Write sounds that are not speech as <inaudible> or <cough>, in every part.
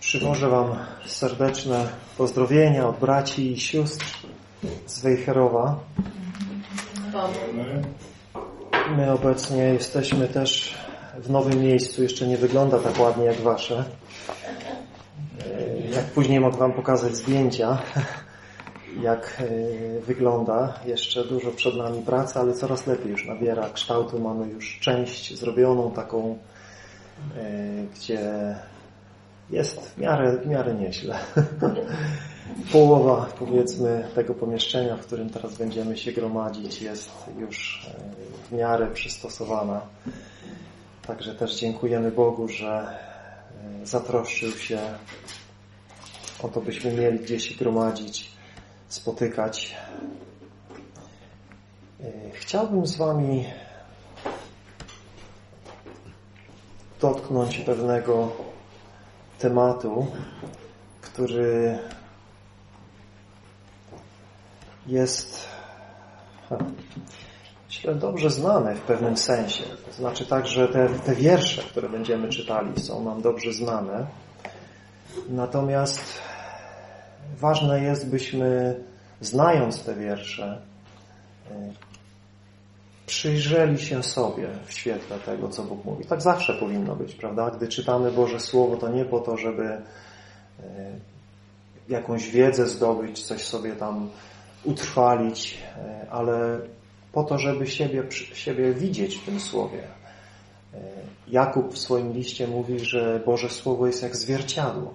Przywożę Wam serdeczne pozdrowienia od braci i sióstr z Wejherowa. My obecnie jesteśmy też w nowym miejscu. Jeszcze nie wygląda tak ładnie jak Wasze. Jak później mogę Wam pokazać zdjęcia, <laughs> jak wygląda. Jeszcze dużo przed nami pracy, ale coraz lepiej już nabiera kształtu. Mamy już część zrobioną, taką, gdzie jest w miarę, w miarę nieźle. <laughs> Połowa, powiedzmy, tego pomieszczenia, w którym teraz będziemy się gromadzić, jest już w miarę przystosowana. Także też dziękujemy Bogu, że zatroszczył się o to, byśmy mieli gdzieś się gromadzić, spotykać. Chciałbym z Wami dotknąć pewnego tematu, który jest myślę dobrze znany w pewnym sensie. To znaczy tak, że te, te wiersze, które będziemy czytali są nam dobrze znane. Natomiast ważne jest, byśmy znając te wiersze przyjrzeli się sobie w świetle tego, co Bóg mówi. Tak zawsze powinno być, prawda? Gdy czytamy Boże Słowo, to nie po to, żeby jakąś wiedzę zdobyć, coś sobie tam utrwalić, ale po to, żeby siebie, siebie widzieć w tym Słowie. Jakub w swoim liście mówi, że Boże Słowo jest jak zwierciadło.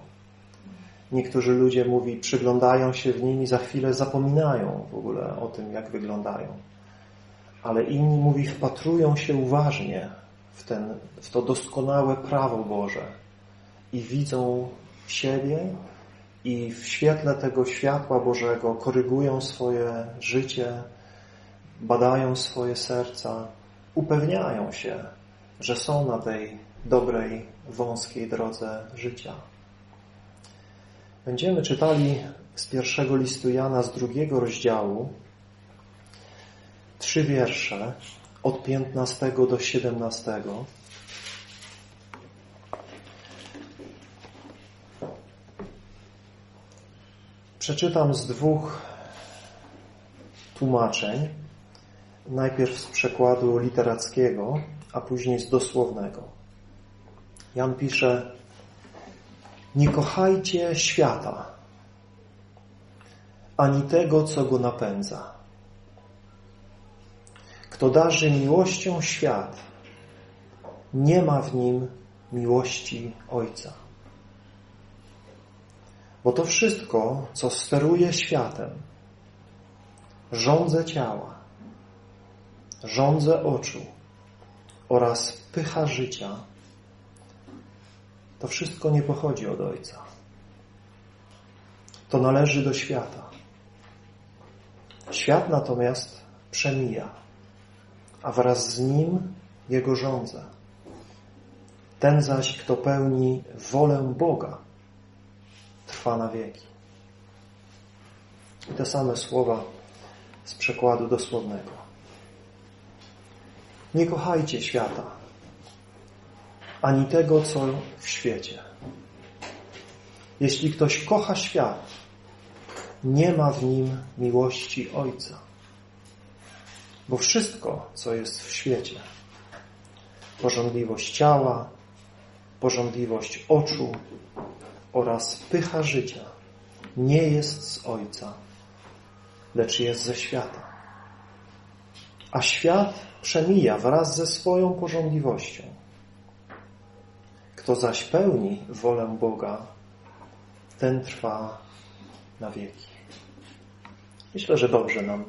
Niektórzy ludzie mówi, przyglądają się w nim i za chwilę zapominają w ogóle o tym, jak wyglądają ale inni, mówi, wpatrują się uważnie w, ten, w to doskonałe prawo Boże i widzą siebie i w świetle tego światła Bożego korygują swoje życie, badają swoje serca, upewniają się, że są na tej dobrej, wąskiej drodze życia. Będziemy czytali z pierwszego listu Jana z drugiego rozdziału, trzy wiersze od 15 do 17. Przeczytam z dwóch tłumaczeń. Najpierw z przekładu literackiego, a później z dosłownego. Jan pisze Nie kochajcie świata, ani tego, co go napędza. Kto darzy miłością świat, nie ma w nim miłości Ojca. Bo to wszystko, co steruje światem, rządze ciała, rządze oczu oraz pycha życia, to wszystko nie pochodzi od Ojca. To należy do świata. Świat natomiast przemija a wraz z nim Jego żądza. Ten zaś, kto pełni wolę Boga, trwa na wieki. I te same słowa z przekładu dosłownego. Nie kochajcie świata, ani tego, co w świecie. Jeśli ktoś kocha świat, nie ma w nim miłości Ojca. Bo wszystko, co jest w świecie, porządliwość ciała, porządliwość oczu oraz pycha życia nie jest z Ojca, lecz jest ze świata. A świat przemija wraz ze swoją porządliwością. Kto zaś pełni wolę Boga, ten trwa na wieki. Myślę, że dobrze nam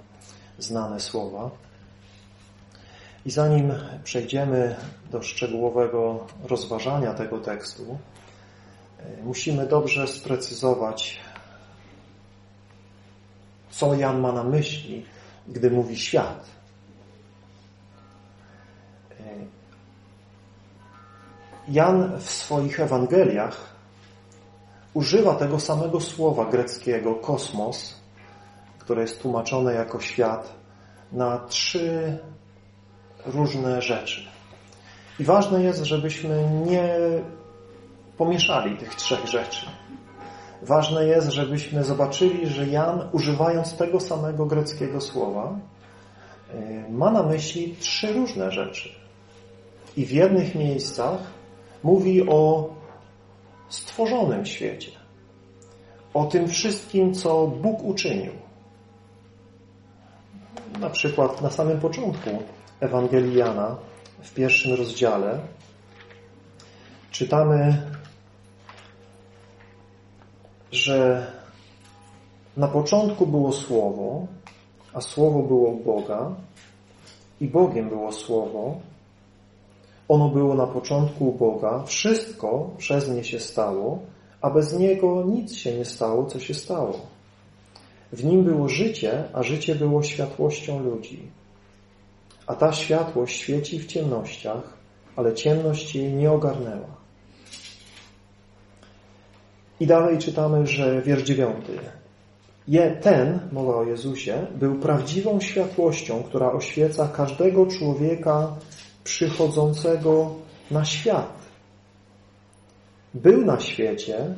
znane słowa. I zanim przejdziemy do szczegółowego rozważania tego tekstu, e, musimy dobrze sprecyzować, co Jan ma na myśli, gdy mówi świat. E, Jan w swoich Ewangeliach używa tego samego słowa greckiego kosmos, które jest tłumaczone jako świat, na trzy różne rzeczy. I ważne jest, żebyśmy nie pomieszali tych trzech rzeczy. Ważne jest, żebyśmy zobaczyli, że Jan, używając tego samego greckiego słowa, y, ma na myśli trzy różne rzeczy. I w jednych miejscach mówi o stworzonym świecie. O tym wszystkim, co Bóg uczynił. Na przykład na samym początku Ewangelii Jana, w pierwszym rozdziale, czytamy, że na początku było Słowo, a Słowo było Boga i Bogiem było Słowo. Ono było na początku Boga, wszystko przez nie się stało, a bez Niego nic się nie stało, co się stało. W Nim było życie, a życie było światłością ludzi. A ta światłość świeci w ciemnościach, ale ciemność jej nie ogarnęła. I dalej czytamy, że wiersz dziewiąty. Je, ten, mowa o Jezusie, był prawdziwą światłością, która oświeca każdego człowieka przychodzącego na świat. Był na świecie,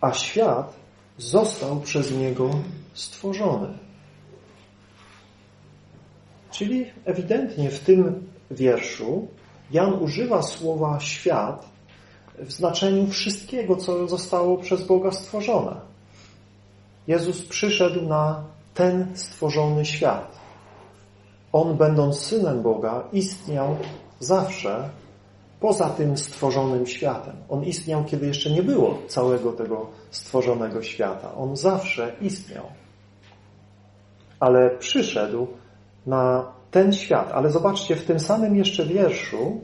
a świat został przez Niego stworzony. Czyli ewidentnie w tym wierszu Jan używa słowa świat w znaczeniu wszystkiego, co zostało przez Boga stworzone. Jezus przyszedł na ten stworzony świat. On, będąc Synem Boga, istniał zawsze poza tym stworzonym światem. On istniał, kiedy jeszcze nie było całego tego stworzonego świata. On zawsze istniał. Ale przyszedł na ten świat. Ale zobaczcie, w tym samym jeszcze wierszu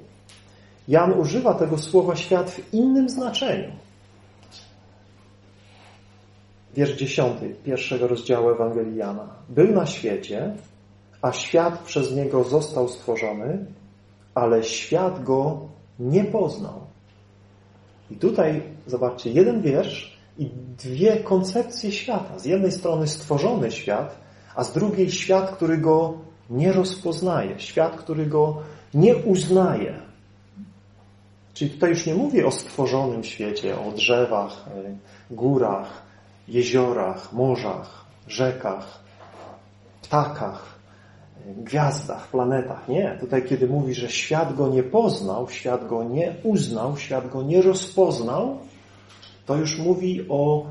Jan używa tego słowa świat w innym znaczeniu. Wiersz dziesiąty pierwszego rozdziału Ewangelii Jana. Był na świecie, a świat przez niego został stworzony, ale świat go nie poznał. I tutaj, zobaczcie, jeden wiersz i dwie koncepcje świata. Z jednej strony stworzony świat, a z drugiej świat, który go nie rozpoznaje. Świat, który go nie uznaje. Czyli tutaj już nie mówię o stworzonym świecie, o drzewach, e, górach, jeziorach, morzach, rzekach, ptakach, e, gwiazdach, planetach. Nie. Tutaj kiedy mówi, że świat go nie poznał, świat go nie uznał, świat go nie rozpoznał, to już mówi o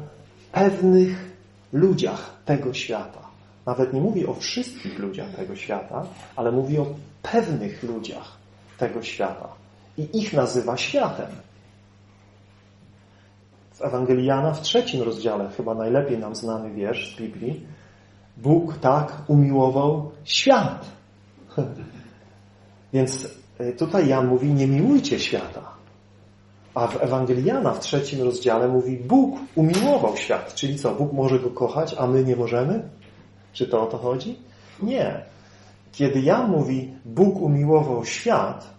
pewnych ludziach tego świata. Nawet nie mówi o wszystkich ludziach tego świata, ale mówi o pewnych ludziach tego świata i ich nazywa światem. W Ewangelii Jana w trzecim rozdziale, chyba najlepiej nam znany wiersz z Biblii, Bóg tak umiłował świat. <laughs> Więc e, tutaj Jan mówi, nie miłujcie świata. A w Ewangelii Jana w trzecim rozdziale mówi, Bóg umiłował świat. Czyli co, Bóg może go kochać, a my nie możemy? Czy to o to chodzi? Nie. Kiedy Jan mówi, Bóg umiłował świat,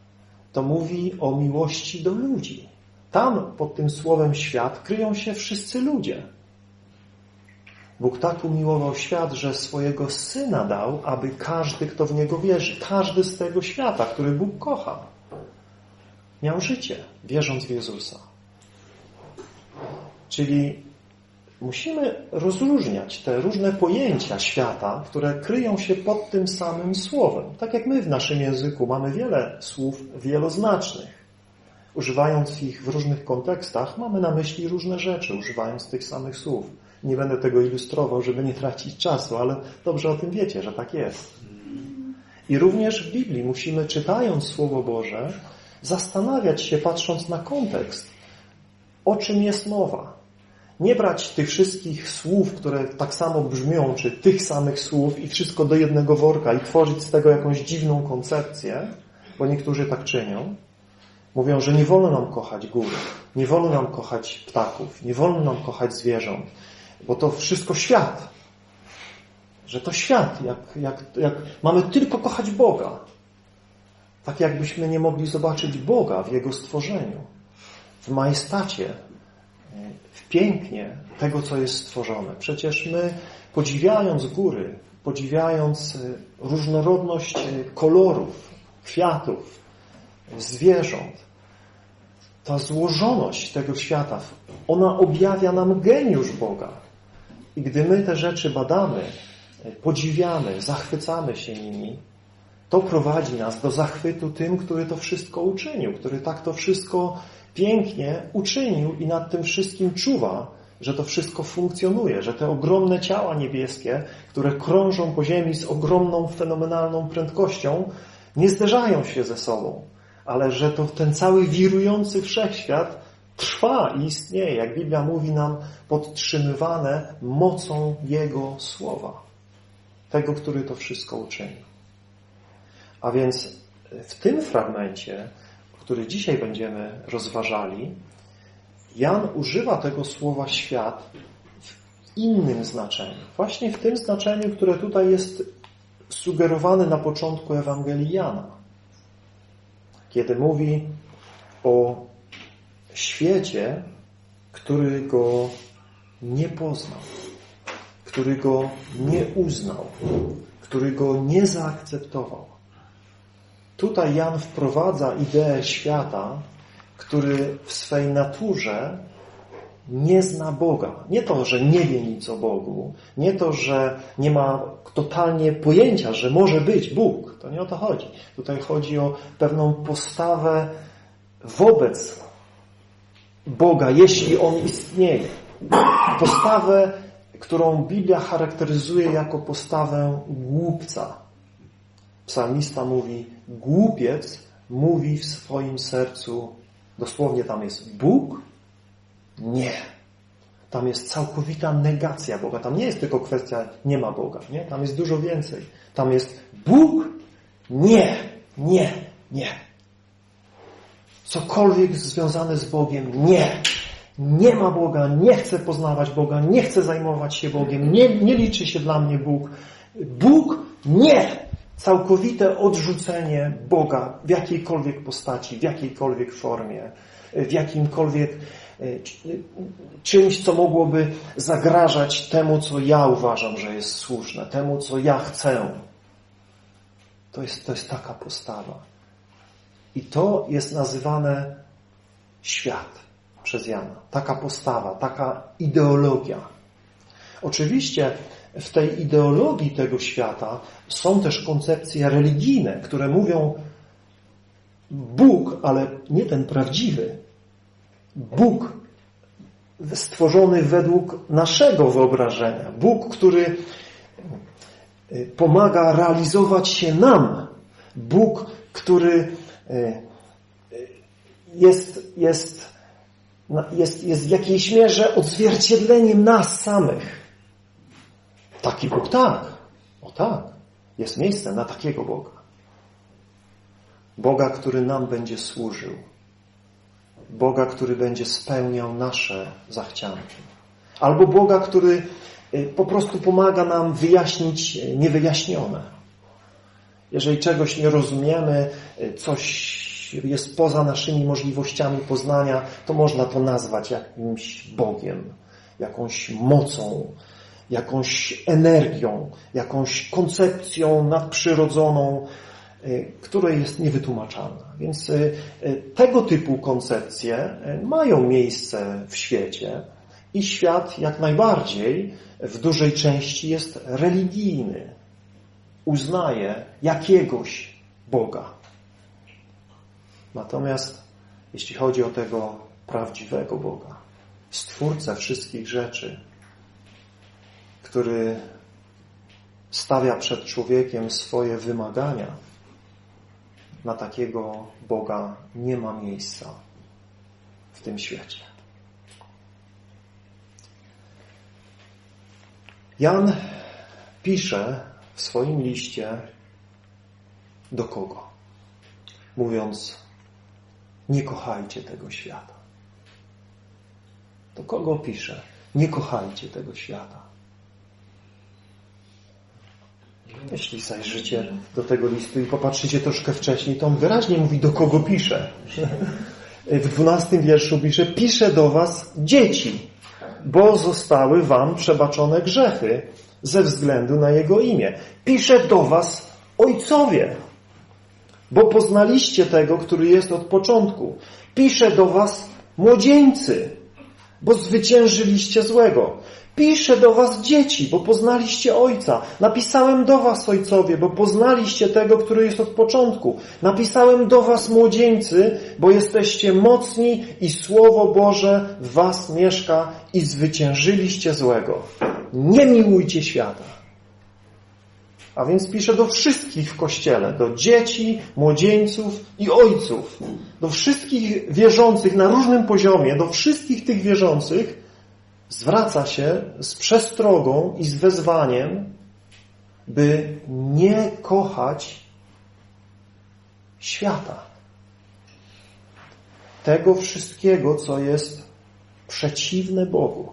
to mówi o miłości do ludzi. Tam pod tym słowem świat kryją się wszyscy ludzie. Bóg tak umiłował świat, że swojego Syna dał, aby każdy, kto w Niego wierzy, każdy z tego świata, który Bóg kocha, miał życie, wierząc w Jezusa. Czyli musimy rozróżniać te różne pojęcia świata, które kryją się pod tym samym słowem. Tak jak my w naszym języku mamy wiele słów wieloznacznych. Używając ich w różnych kontekstach, mamy na myśli różne rzeczy, używając tych samych słów. Nie będę tego ilustrował, żeby nie tracić czasu, ale dobrze o tym wiecie, że tak jest. I również w Biblii musimy, czytając Słowo Boże, zastanawiać się, patrząc na kontekst, o czym jest mowa. Nie brać tych wszystkich słów, które tak samo brzmią, czy tych samych słów i wszystko do jednego worka i tworzyć z tego jakąś dziwną koncepcję, bo niektórzy tak czynią. Mówią, że nie wolno nam kochać gór, nie wolno nam kochać ptaków, nie wolno nam kochać zwierząt, bo to wszystko świat. Że to świat, jak, jak, jak mamy tylko kochać Boga. Tak jakbyśmy nie mogli zobaczyć Boga w Jego stworzeniu, w majestacie, pięknie tego, co jest stworzone. Przecież my, podziwiając góry, podziwiając y, różnorodność y, kolorów, kwiatów, zwierząt, ta złożoność tego świata, ona objawia nam geniusz Boga. I gdy my te rzeczy badamy, podziwiamy, zachwycamy się nimi, to prowadzi nas do zachwytu tym, który to wszystko uczynił, który tak to wszystko pięknie uczynił i nad tym wszystkim czuwa, że to wszystko funkcjonuje, że te ogromne ciała niebieskie, które krążą po ziemi z ogromną, fenomenalną prędkością, nie zderzają się ze sobą, ale że to ten cały wirujący wszechświat trwa i istnieje, jak Biblia mówi nam, podtrzymywane mocą Jego słowa. Tego, który to wszystko uczynił. A więc w tym fragmencie, który dzisiaj będziemy rozważali, Jan używa tego słowa świat w innym znaczeniu. Właśnie w tym znaczeniu, które tutaj jest sugerowane na początku Ewangelii Jana. Kiedy mówi o świecie, który go nie poznał, który go nie uznał, który go nie zaakceptował. Tutaj Jan wprowadza ideę świata, który w swej naturze nie zna Boga. Nie to, że nie wie nic o Bogu, nie to, że nie ma totalnie pojęcia, że może być Bóg. To nie o to chodzi. Tutaj chodzi o pewną postawę wobec Boga, jeśli On istnieje. Postawę, którą Biblia charakteryzuje jako postawę głupca. Psalmista mówi, głupiec mówi w swoim sercu, dosłownie tam jest Bóg? Nie. Tam jest całkowita negacja Boga. Tam nie jest tylko kwestia nie ma Boga. Nie? Tam jest dużo więcej. Tam jest Bóg? Nie, nie, nie. Cokolwiek związane z Bogiem? Nie. Nie ma Boga, nie chcę poznawać Boga, nie chcę zajmować się Bogiem, nie, nie liczy się dla mnie Bóg. Bóg? Nie całkowite odrzucenie Boga w jakiejkolwiek postaci, w jakiejkolwiek formie, w jakimkolwiek e, czymś, co mogłoby zagrażać temu, co ja uważam, że jest słuszne, temu, co ja chcę. To jest, to jest taka postawa. I to jest nazywane świat przez Jana. Taka postawa, taka ideologia. Oczywiście w tej ideologii tego świata są też koncepcje religijne, które mówią Bóg, ale nie ten prawdziwy. Bóg stworzony według naszego wyobrażenia. Bóg, który y, pomaga realizować się nam. Bóg, który y, y, jest, jest, jest, jest w jakiejś mierze odzwierciedleniem nas samych. Taki Bóg tak. O tak. Jest miejsce na takiego Boga. Boga, który nam będzie służył. Boga, który będzie spełniał nasze zachcianki. Albo Boga, który y, po prostu pomaga nam wyjaśnić y, niewyjaśnione. Jeżeli czegoś nie rozumiemy, y, coś jest poza naszymi możliwościami poznania, to można to nazwać jakimś Bogiem, jakąś mocą, jakąś energią, jakąś koncepcją nadprzyrodzoną, y, która jest niewytłumaczalna. Więc y, y, tego typu koncepcje mają miejsce w świecie i świat jak najbardziej w dużej części jest religijny. Uznaje jakiegoś Boga. Natomiast jeśli chodzi o tego prawdziwego Boga, Stwórcę wszystkich rzeczy, który stawia przed człowiekiem swoje wymagania, na takiego Boga nie ma miejsca w tym świecie. Jan pisze w swoim liście do kogo? Mówiąc, nie kochajcie tego świata. Do kogo pisze? Nie kochajcie tego świata. Jeśli zajrzycie do tego listu i popatrzycie troszkę wcześniej, to on wyraźnie mówi, do kogo pisze. <laughs> W dwunastym wierszu pisze, pisze do was dzieci, bo zostały wam przebaczone grzechy ze względu na Jego imię. Pisze do was ojcowie, bo poznaliście tego, który jest od początku. Piszę do was młodzieńcy, bo zwyciężyliście złego. Piszę do was dzieci, bo poznaliście Ojca. Napisałem do was ojcowie, bo poznaliście tego, który jest od początku. Napisałem do was młodzieńcy, bo jesteście mocni i Słowo Boże w was mieszka i zwyciężyliście złego. Nie miłujcie świata. A więc piszę do wszystkich w Kościele, do dzieci, młodzieńców i ojców, do wszystkich wierzących na różnym poziomie, do wszystkich tych wierzących, zwraca się z przestrogą i z wezwaniem, by nie kochać świata. Tego wszystkiego, co jest przeciwne Bogu.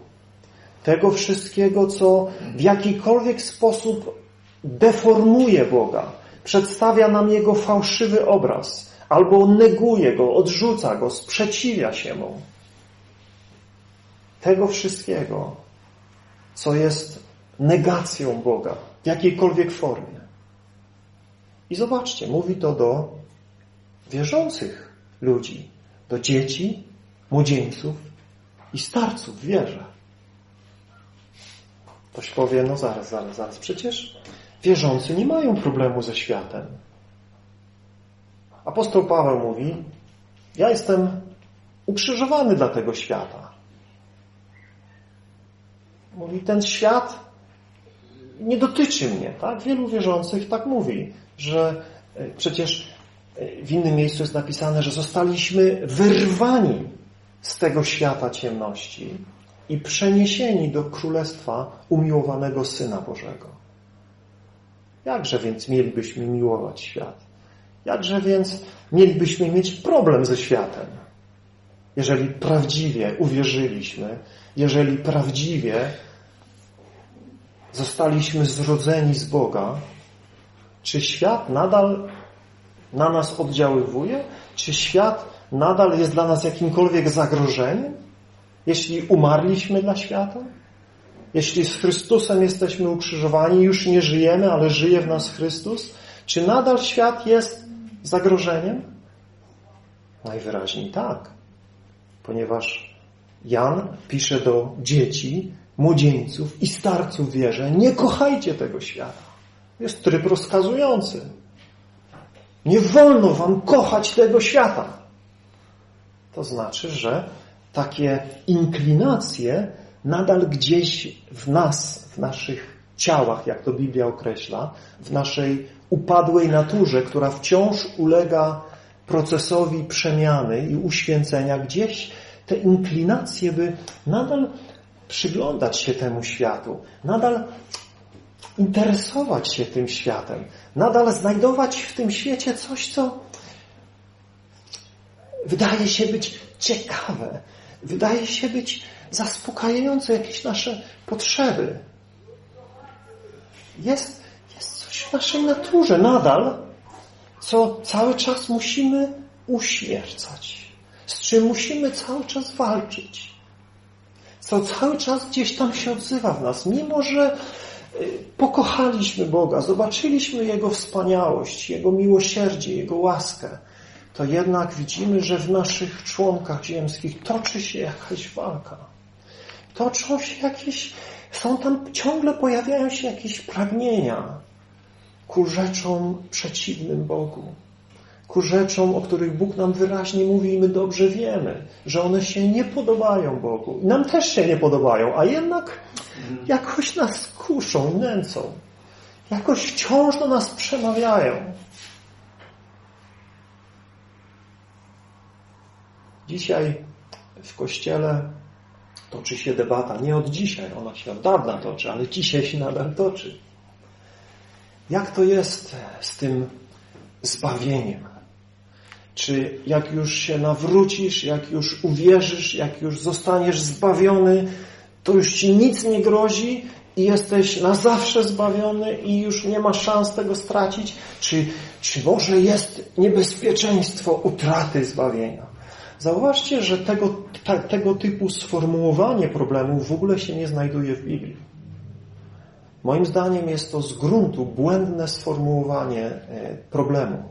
Tego wszystkiego, co w jakikolwiek sposób deformuje Boga, przedstawia nam Jego fałszywy obraz, albo neguje Go, odrzuca Go, sprzeciwia się Mu tego wszystkiego, co jest negacją Boga w jakiejkolwiek formie. I zobaczcie, mówi to do wierzących ludzi, do dzieci, młodzieńców i starców w wierze. Ktoś powie, no zaraz, zaraz, zaraz, przecież wierzący nie mają problemu ze światem. Apostoł Paweł mówi, ja jestem ukrzyżowany dla tego świata. Mówi, ten świat nie dotyczy mnie. Tak? Wielu wierzących tak mówi, że e, przecież e, w innym miejscu jest napisane, że zostaliśmy wyrwani z tego świata ciemności i przeniesieni do królestwa umiłowanego Syna Bożego. Jakże więc mielibyśmy miłować świat? Jakże więc mielibyśmy mieć problem ze światem? Jeżeli prawdziwie uwierzyliśmy, jeżeli prawdziwie zostaliśmy zrodzeni z Boga, czy świat nadal na nas oddziaływuje? Czy świat nadal jest dla nas jakimkolwiek zagrożeniem? Jeśli umarliśmy dla świata? Jeśli z Chrystusem jesteśmy ukrzyżowani, już nie żyjemy, ale żyje w nas Chrystus, czy nadal świat jest zagrożeniem? Najwyraźniej tak, ponieważ Jan pisze do dzieci, młodzieńców i starców wierzę, nie kochajcie tego świata. Jest tryb rozkazujący. Nie wolno wam kochać tego świata. To znaczy, że takie inklinacje nadal gdzieś w nas, w naszych ciałach, jak to Biblia określa, w naszej upadłej naturze, która wciąż ulega procesowi przemiany i uświęcenia, gdzieś te inklinacje by nadal przyglądać się temu światu, nadal interesować się tym światem, nadal znajdować w tym świecie coś, co wydaje się być ciekawe, wydaje się być zaspokajające jakieś nasze potrzeby. Jest, jest coś w naszej naturze nadal, co cały czas musimy uśmiercać, z czym musimy cały czas walczyć co cały czas gdzieś tam się odzywa w nas, mimo że y, pokochaliśmy Boga, zobaczyliśmy Jego wspaniałość, Jego miłosierdzie, Jego łaskę, to jednak widzimy, że w naszych członkach ziemskich toczy się jakaś walka. Toczą się jakieś, są tam, ciągle pojawiają się jakieś pragnienia ku rzeczom przeciwnym Bogu ku rzeczom, o których Bóg nam wyraźnie mówi i my dobrze wiemy, że one się nie podobają Bogu. Nam też się nie podobają, a jednak jakoś nas kuszą nęcą. Jakoś wciąż do nas przemawiają. Dzisiaj w Kościele toczy się debata, nie od dzisiaj, ona się od dawna toczy, ale dzisiaj się nadal toczy. Jak to jest z tym zbawieniem? Czy jak już się nawrócisz, jak już uwierzysz, jak już zostaniesz zbawiony, to już ci nic nie grozi i jesteś na zawsze zbawiony i już nie ma szans tego stracić? Czy, czy może jest niebezpieczeństwo utraty zbawienia? Zauważcie, że tego, ta, tego typu sformułowanie problemu w ogóle się nie znajduje w Biblii. Moim zdaniem jest to z gruntu błędne sformułowanie e, problemu.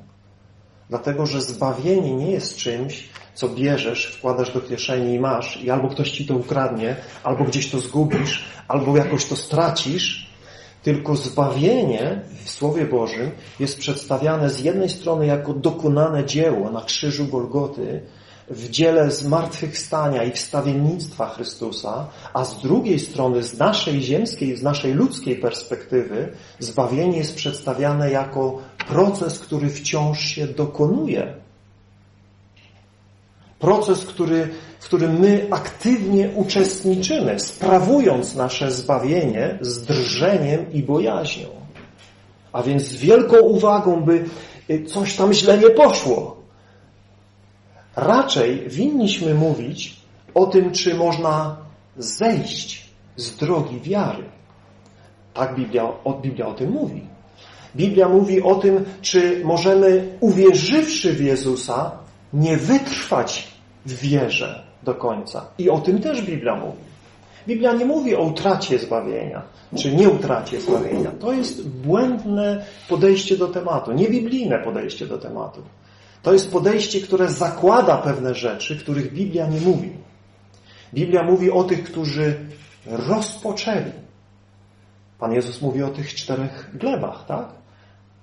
Dlatego, że zbawienie nie jest czymś, co bierzesz, wkładasz do kieszeni i masz i albo ktoś ci to ukradnie, albo gdzieś to zgubisz, albo jakoś to stracisz, tylko zbawienie w Słowie Bożym jest przedstawiane z jednej strony jako dokonane dzieło na krzyżu Golgoty, w dziele zmartwychwstania i wstawiennictwa Chrystusa, a z drugiej strony z naszej ziemskiej, z naszej ludzkiej perspektywy zbawienie jest przedstawiane jako proces, który wciąż się dokonuje. Proces, który, w którym my aktywnie uczestniczymy, sprawując nasze zbawienie z drżeniem i bojaźnią. A więc z wielką uwagą, by coś tam źle nie poszło. Raczej winniśmy mówić o tym, czy można zejść z drogi wiary. Tak Biblia, Biblia o tym mówi. Biblia mówi o tym, czy możemy, uwierzywszy w Jezusa, nie wytrwać w wierze do końca. I o tym też Biblia mówi. Biblia nie mówi o utracie zbawienia, czy nieutracie zbawienia. To jest błędne podejście do tematu, niebiblijne podejście do tematu. To jest podejście, które zakłada pewne rzeczy, których Biblia nie mówi. Biblia mówi o tych, którzy rozpoczęli. Pan Jezus mówi o tych czterech glebach, tak?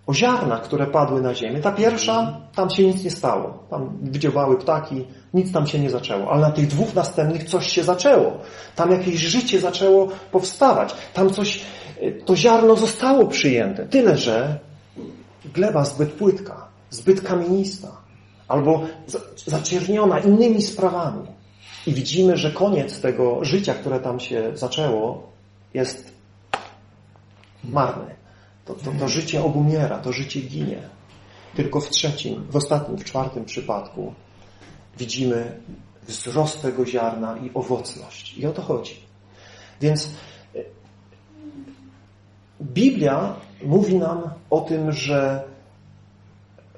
O ziarnach, które padły na ziemię. Ta pierwsza, tam się nic nie stało. Tam wydziobały ptaki, nic tam się nie zaczęło. Ale na tych dwóch następnych coś się zaczęło. Tam jakieś życie zaczęło powstawać. Tam coś, to ziarno zostało przyjęte. Tyle, że gleba zbyt płytka zbyt kamienista albo zacierniona innymi sprawami. I widzimy, że koniec tego życia, które tam się zaczęło, jest marny. To, to, to życie obumiera, to życie ginie. Tylko w trzecim, w ostatnim, w czwartym przypadku widzimy wzrost tego ziarna i owocność. I o to chodzi. Więc e, Biblia mówi nam o tym, że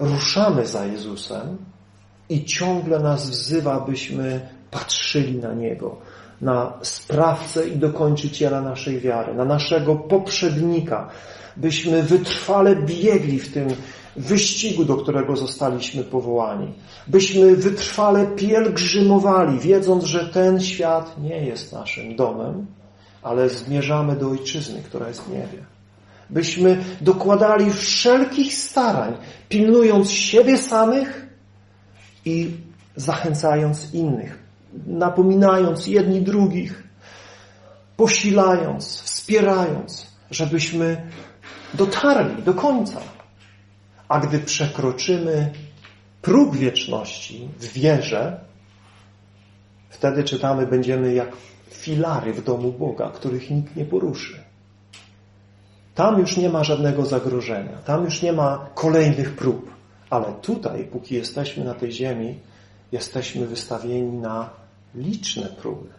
ruszamy za Jezusem i ciągle nas wzywa, byśmy patrzyli na Niego, na sprawcę i dokończyciela naszej wiary, na naszego poprzednika, byśmy wytrwale biegli w tym wyścigu, do którego zostaliśmy powołani, byśmy wytrwale pielgrzymowali, wiedząc, że ten świat nie jest naszym domem, ale zmierzamy do ojczyzny, która jest w niebie byśmy dokładali wszelkich starań, pilnując siebie samych i zachęcając innych, napominając jedni drugich, posilając, wspierając, żebyśmy dotarli do końca. A gdy przekroczymy próg wieczności w wierze, wtedy czytamy, będziemy jak filary w domu Boga, których nikt nie poruszy. Tam już nie ma żadnego zagrożenia, tam już nie ma kolejnych prób. Ale tutaj, póki jesteśmy na tej ziemi, jesteśmy wystawieni na liczne próby.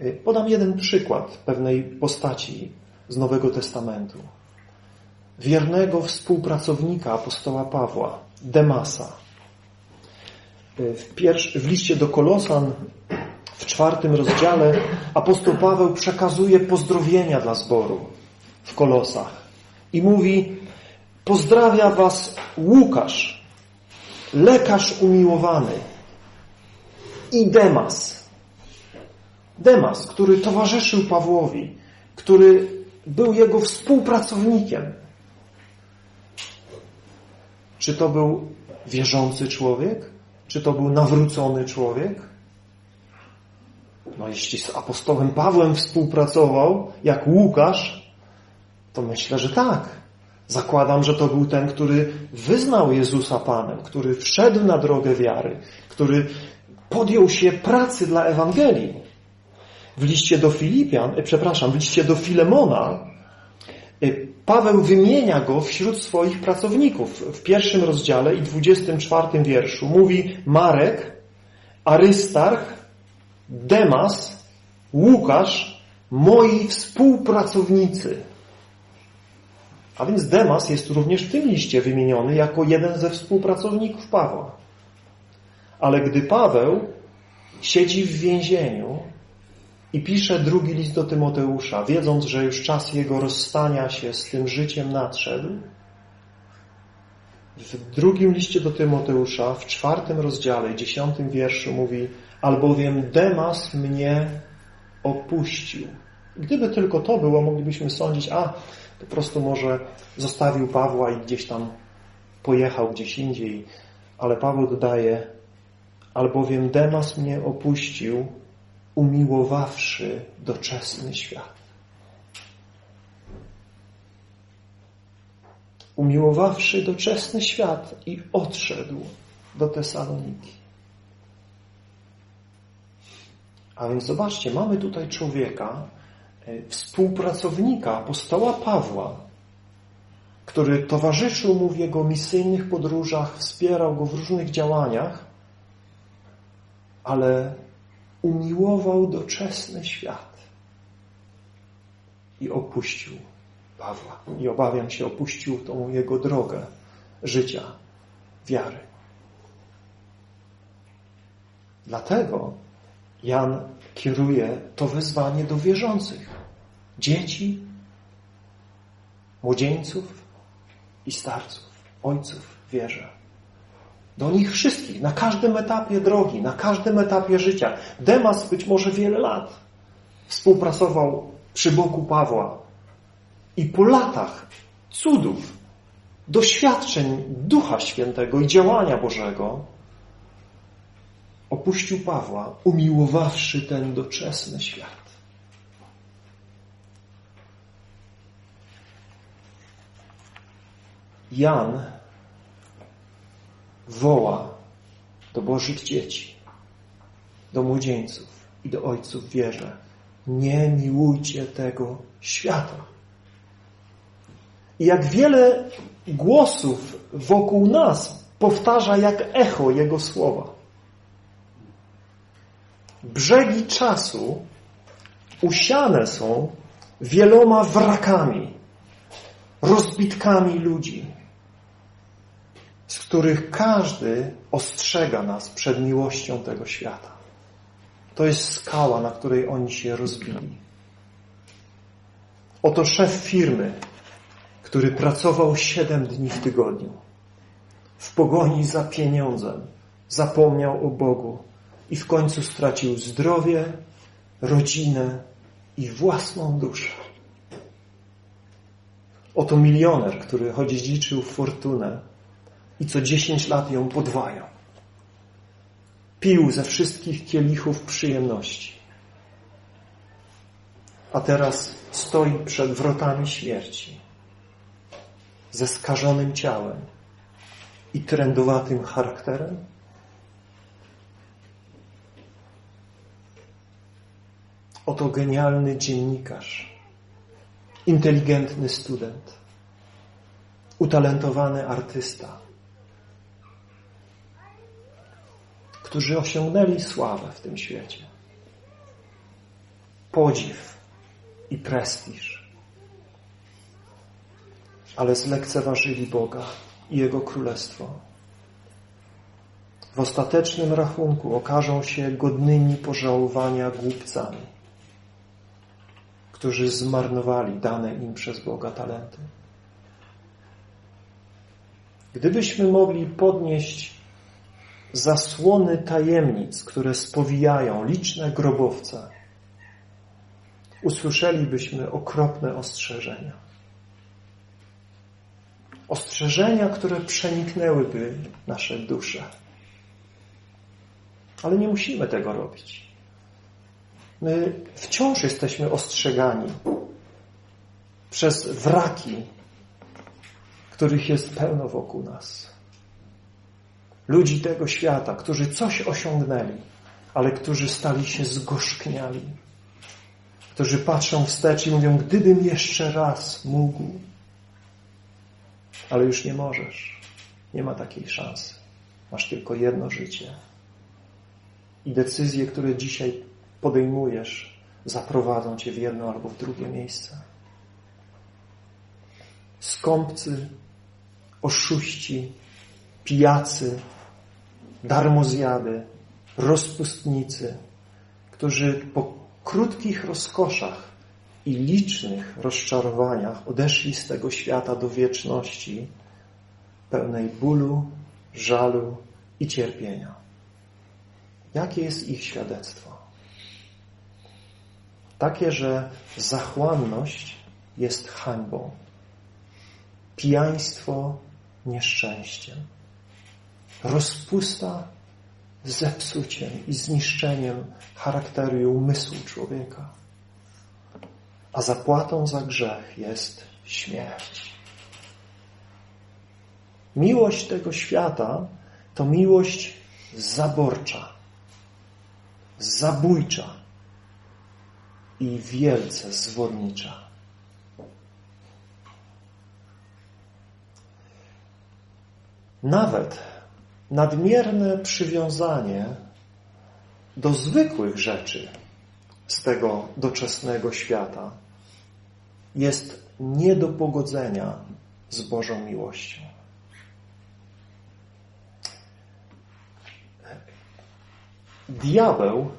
Y, podam jeden przykład pewnej postaci z Nowego Testamentu. Wiernego współpracownika apostoła Pawła, Demasa. Y, w, pierwszy, w liście do Kolosan czwartym rozdziale apostoł Paweł przekazuje pozdrowienia dla zboru w Kolosach i mówi pozdrawia was Łukasz, lekarz umiłowany i Demas. Demas, który towarzyszył Pawłowi, który był jego współpracownikiem. Czy to był wierzący człowiek? Czy to był nawrócony człowiek? No jeśli z apostołem Pawłem współpracował, jak Łukasz, to myślę, że tak. Zakładam, że to był ten, który wyznał Jezusa Panem, który wszedł na drogę wiary, który podjął się pracy dla Ewangelii. W liście do Filipian, e, przepraszam, w liście do Filemona e, Paweł wymienia go wśród swoich pracowników. W pierwszym rozdziale i dwudziestym czwartym wierszu mówi Marek, Arystarch, Demas, Łukasz, moi współpracownicy. A więc Demas jest również w tym liście wymieniony jako jeden ze współpracowników Pawła. Ale gdy Paweł siedzi w więzieniu i pisze drugi list do Tymoteusza, wiedząc, że już czas jego rozstania się z tym życiem nadszedł, w drugim liście do Tymoteusza, w czwartym rozdziale, dziesiątym wierszu mówi albowiem Demas mnie opuścił. Gdyby tylko to było, moglibyśmy sądzić, a po prostu może zostawił Pawła i gdzieś tam pojechał gdzieś indziej. Ale Paweł dodaje, albowiem Demas mnie opuścił, umiłowawszy doczesny świat. Umiłowawszy doczesny świat i odszedł do Tesaloniki. A więc zobaczcie, mamy tutaj człowieka, e, współpracownika apostoła Pawła, który towarzyszył mu w jego misyjnych podróżach, wspierał go w różnych działaniach, ale umiłował doczesny świat i opuścił Pawła. I obawiam się, opuścił tą jego drogę życia, wiary. Dlatego Jan kieruje to wezwanie do wierzących. Dzieci, młodzieńców i starców, ojców wierzę. Do nich wszystkich, na każdym etapie drogi, na każdym etapie życia. Demas być może wiele lat współpracował przy boku Pawła i po latach cudów, doświadczeń Ducha Świętego i działania Bożego opuścił Pawła, umiłowawszy ten doczesny świat. Jan woła do Bożych dzieci, do młodzieńców i do ojców wierze. Nie miłujcie tego świata. I jak wiele głosów wokół nas powtarza jak echo Jego słowa. Brzegi czasu usiane są wieloma wrakami, rozbitkami ludzi, z których każdy ostrzega nas przed miłością tego świata. To jest skała, na której oni się rozbili. Oto szef firmy, który pracował siedem dni w tygodniu. W pogoni za pieniądzem zapomniał o Bogu i w końcu stracił zdrowie, rodzinę i własną duszę. Oto milioner, który liczył fortunę i co dziesięć lat ją podwajał. Pił ze wszystkich kielichów przyjemności. A teraz stoi przed wrotami śmierci ze skażonym ciałem i trędowatym charakterem? Oto genialny dziennikarz, inteligentny student, utalentowany artysta, którzy osiągnęli sławę w tym świecie, podziw i prestiż ale zlekceważyli Boga i Jego Królestwo. W ostatecznym rachunku okażą się godnymi pożałowania głupcami, którzy zmarnowali dane im przez Boga talenty. Gdybyśmy mogli podnieść zasłony tajemnic, które spowijają liczne grobowce, usłyszelibyśmy okropne ostrzeżenia. Ostrzeżenia, które przeniknęłyby nasze dusze. Ale nie musimy tego robić. My wciąż jesteśmy ostrzegani przez wraki, których jest pełno wokół nas. Ludzi tego świata, którzy coś osiągnęli, ale którzy stali się zgorzkniali. Którzy patrzą wstecz i mówią, gdybym jeszcze raz mógł, ale już nie możesz. Nie ma takiej szansy. Masz tylko jedno życie. I decyzje, które dzisiaj podejmujesz, zaprowadzą cię w jedno albo w drugie miejsce. Skąpcy, oszuści, pijacy, darmozjady, rozpustnicy, którzy po krótkich rozkoszach i licznych rozczarowaniach odeszli z tego świata do wieczności, pełnej bólu, żalu i cierpienia. Jakie jest ich świadectwo? Takie, że zachłanność jest hańbą, pijaństwo nieszczęściem, rozpusta zepsuciem i zniszczeniem charakteru i umysłu człowieka. A zapłatą za grzech jest śmierć. Miłość tego świata to miłość zaborcza, zabójcza i wielce zwodnicza. Nawet nadmierne przywiązanie do zwykłych rzeczy z tego doczesnego świata jest nie do pogodzenia z Bożą miłością. Diabeł,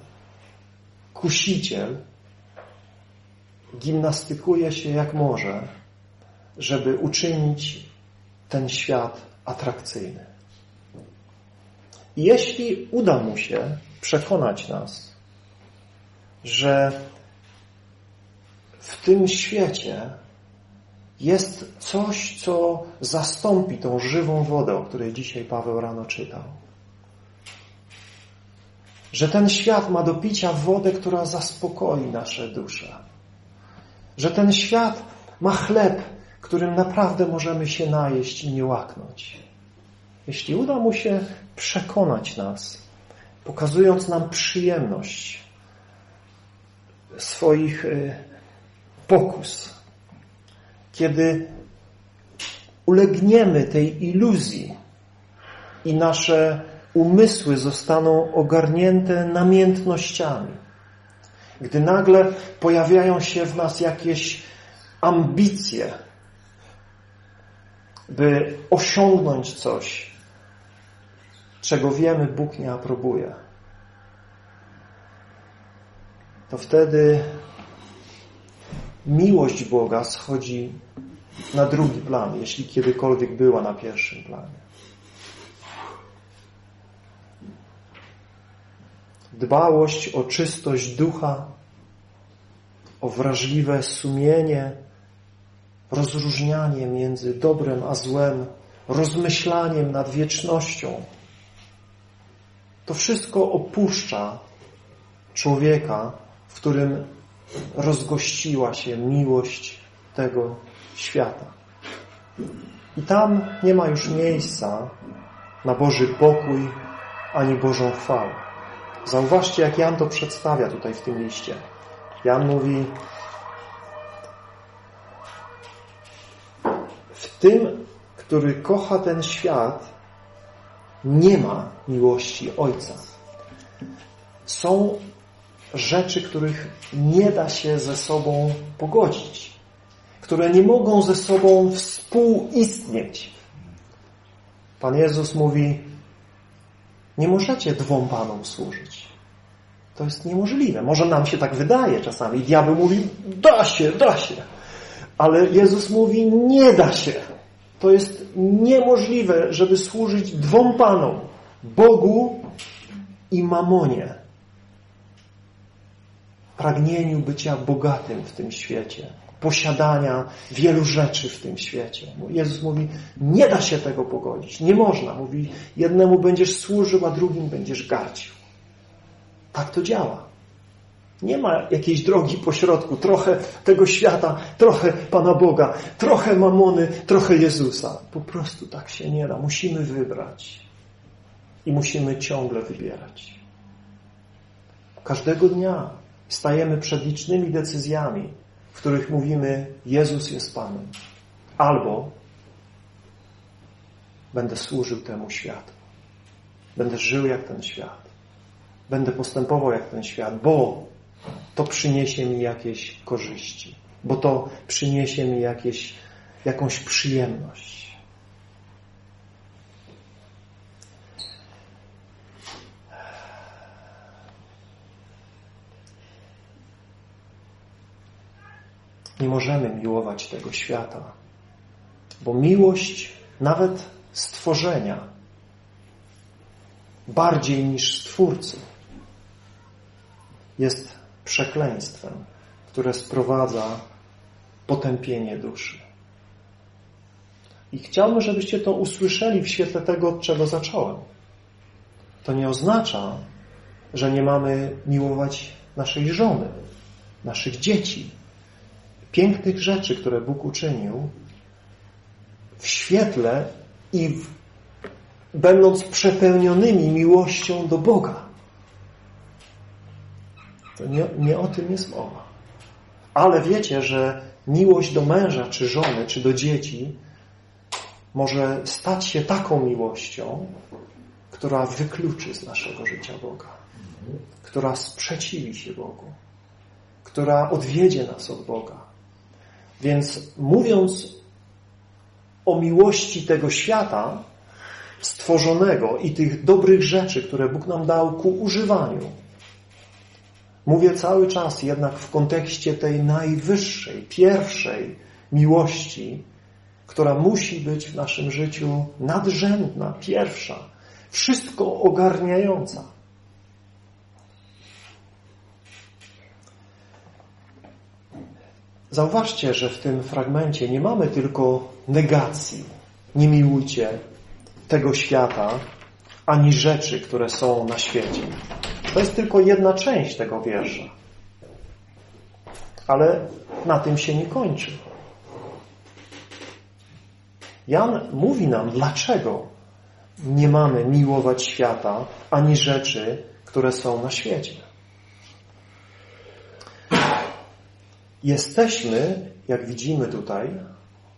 kusiciel, gimnastykuje się jak może, żeby uczynić ten świat atrakcyjny. I jeśli uda mu się przekonać nas, że w tym świecie jest coś, co zastąpi tą żywą wodę, o której dzisiaj Paweł rano czytał. Że ten świat ma do picia wodę, która zaspokoi nasze dusze. Że ten świat ma chleb, którym naprawdę możemy się najeść i nie łaknąć. Jeśli uda mu się przekonać nas, pokazując nam przyjemność swoich y, pokus, kiedy ulegniemy tej iluzji i nasze umysły zostaną ogarnięte namiętnościami, gdy nagle pojawiają się w nas jakieś ambicje, by osiągnąć coś, czego wiemy Bóg nie aprobuje, to wtedy miłość Boga schodzi na drugi plan, jeśli kiedykolwiek była na pierwszym planie. Dbałość o czystość ducha, o wrażliwe sumienie, rozróżnianie między dobrem a złem, rozmyślaniem nad wiecznością. To wszystko opuszcza człowieka, w którym rozgościła się miłość tego świata. I tam nie ma już miejsca na Boży pokój ani Bożą chwałę. Zauważcie, jak Jan to przedstawia tutaj w tym liście. Jan mówi w tym, który kocha ten świat, nie ma miłości Ojca. Są rzeczy, których nie da się ze sobą pogodzić, które nie mogą ze sobą współistnieć. Pan Jezus mówi, nie możecie dwom Panom służyć. To jest niemożliwe. Może nam się tak wydaje czasami. Diabeł mówi, da się, da się. Ale Jezus mówi, nie da się. To jest niemożliwe, żeby służyć dwom Panom. Bogu i Mamonie pragnieniu bycia bogatym w tym świecie, posiadania wielu rzeczy w tym świecie. Jezus mówi, nie da się tego pogodzić, nie można. Mówi, jednemu będziesz służył, a drugim będziesz gardził. Tak to działa. Nie ma jakiejś drogi pośrodku, trochę tego świata, trochę Pana Boga, trochę mamony, trochę Jezusa. Po prostu tak się nie da. Musimy wybrać. I musimy ciągle wybierać. Każdego dnia stajemy przed licznymi decyzjami, w których mówimy Jezus jest Panem. Albo będę służył temu światu. Będę żył jak ten świat. Będę postępował jak ten świat, bo to przyniesie mi jakieś korzyści, bo to przyniesie mi jakieś, jakąś przyjemność. Nie możemy miłować tego świata, bo miłość, nawet stworzenia bardziej niż Stwórcy jest przekleństwem, które sprowadza potępienie duszy. I chciałbym, żebyście to usłyszeli w świetle tego, od czego zacząłem. To nie oznacza, że nie mamy miłować naszej żony, naszych dzieci, pięknych rzeczy, które Bóg uczynił w świetle i w, będąc przepełnionymi miłością do Boga. To nie, nie o tym jest mowa. Ale wiecie, że miłość do męża, czy żony, czy do dzieci może stać się taką miłością, która wykluczy z naszego życia Boga, która sprzeciwi się Bogu, która odwiedzie nas od Boga. Więc mówiąc o miłości tego świata stworzonego i tych dobrych rzeczy, które Bóg nam dał ku używaniu, mówię cały czas jednak w kontekście tej najwyższej, pierwszej miłości, która musi być w naszym życiu nadrzędna, pierwsza, wszystko ogarniająca. Zauważcie, że w tym fragmencie nie mamy tylko negacji. Nie miłujcie tego świata, ani rzeczy, które są na świecie. To jest tylko jedna część tego wiersza. Ale na tym się nie kończy. Jan mówi nam, dlaczego nie mamy miłować świata, ani rzeczy, które są na świecie. Jesteśmy, jak widzimy tutaj,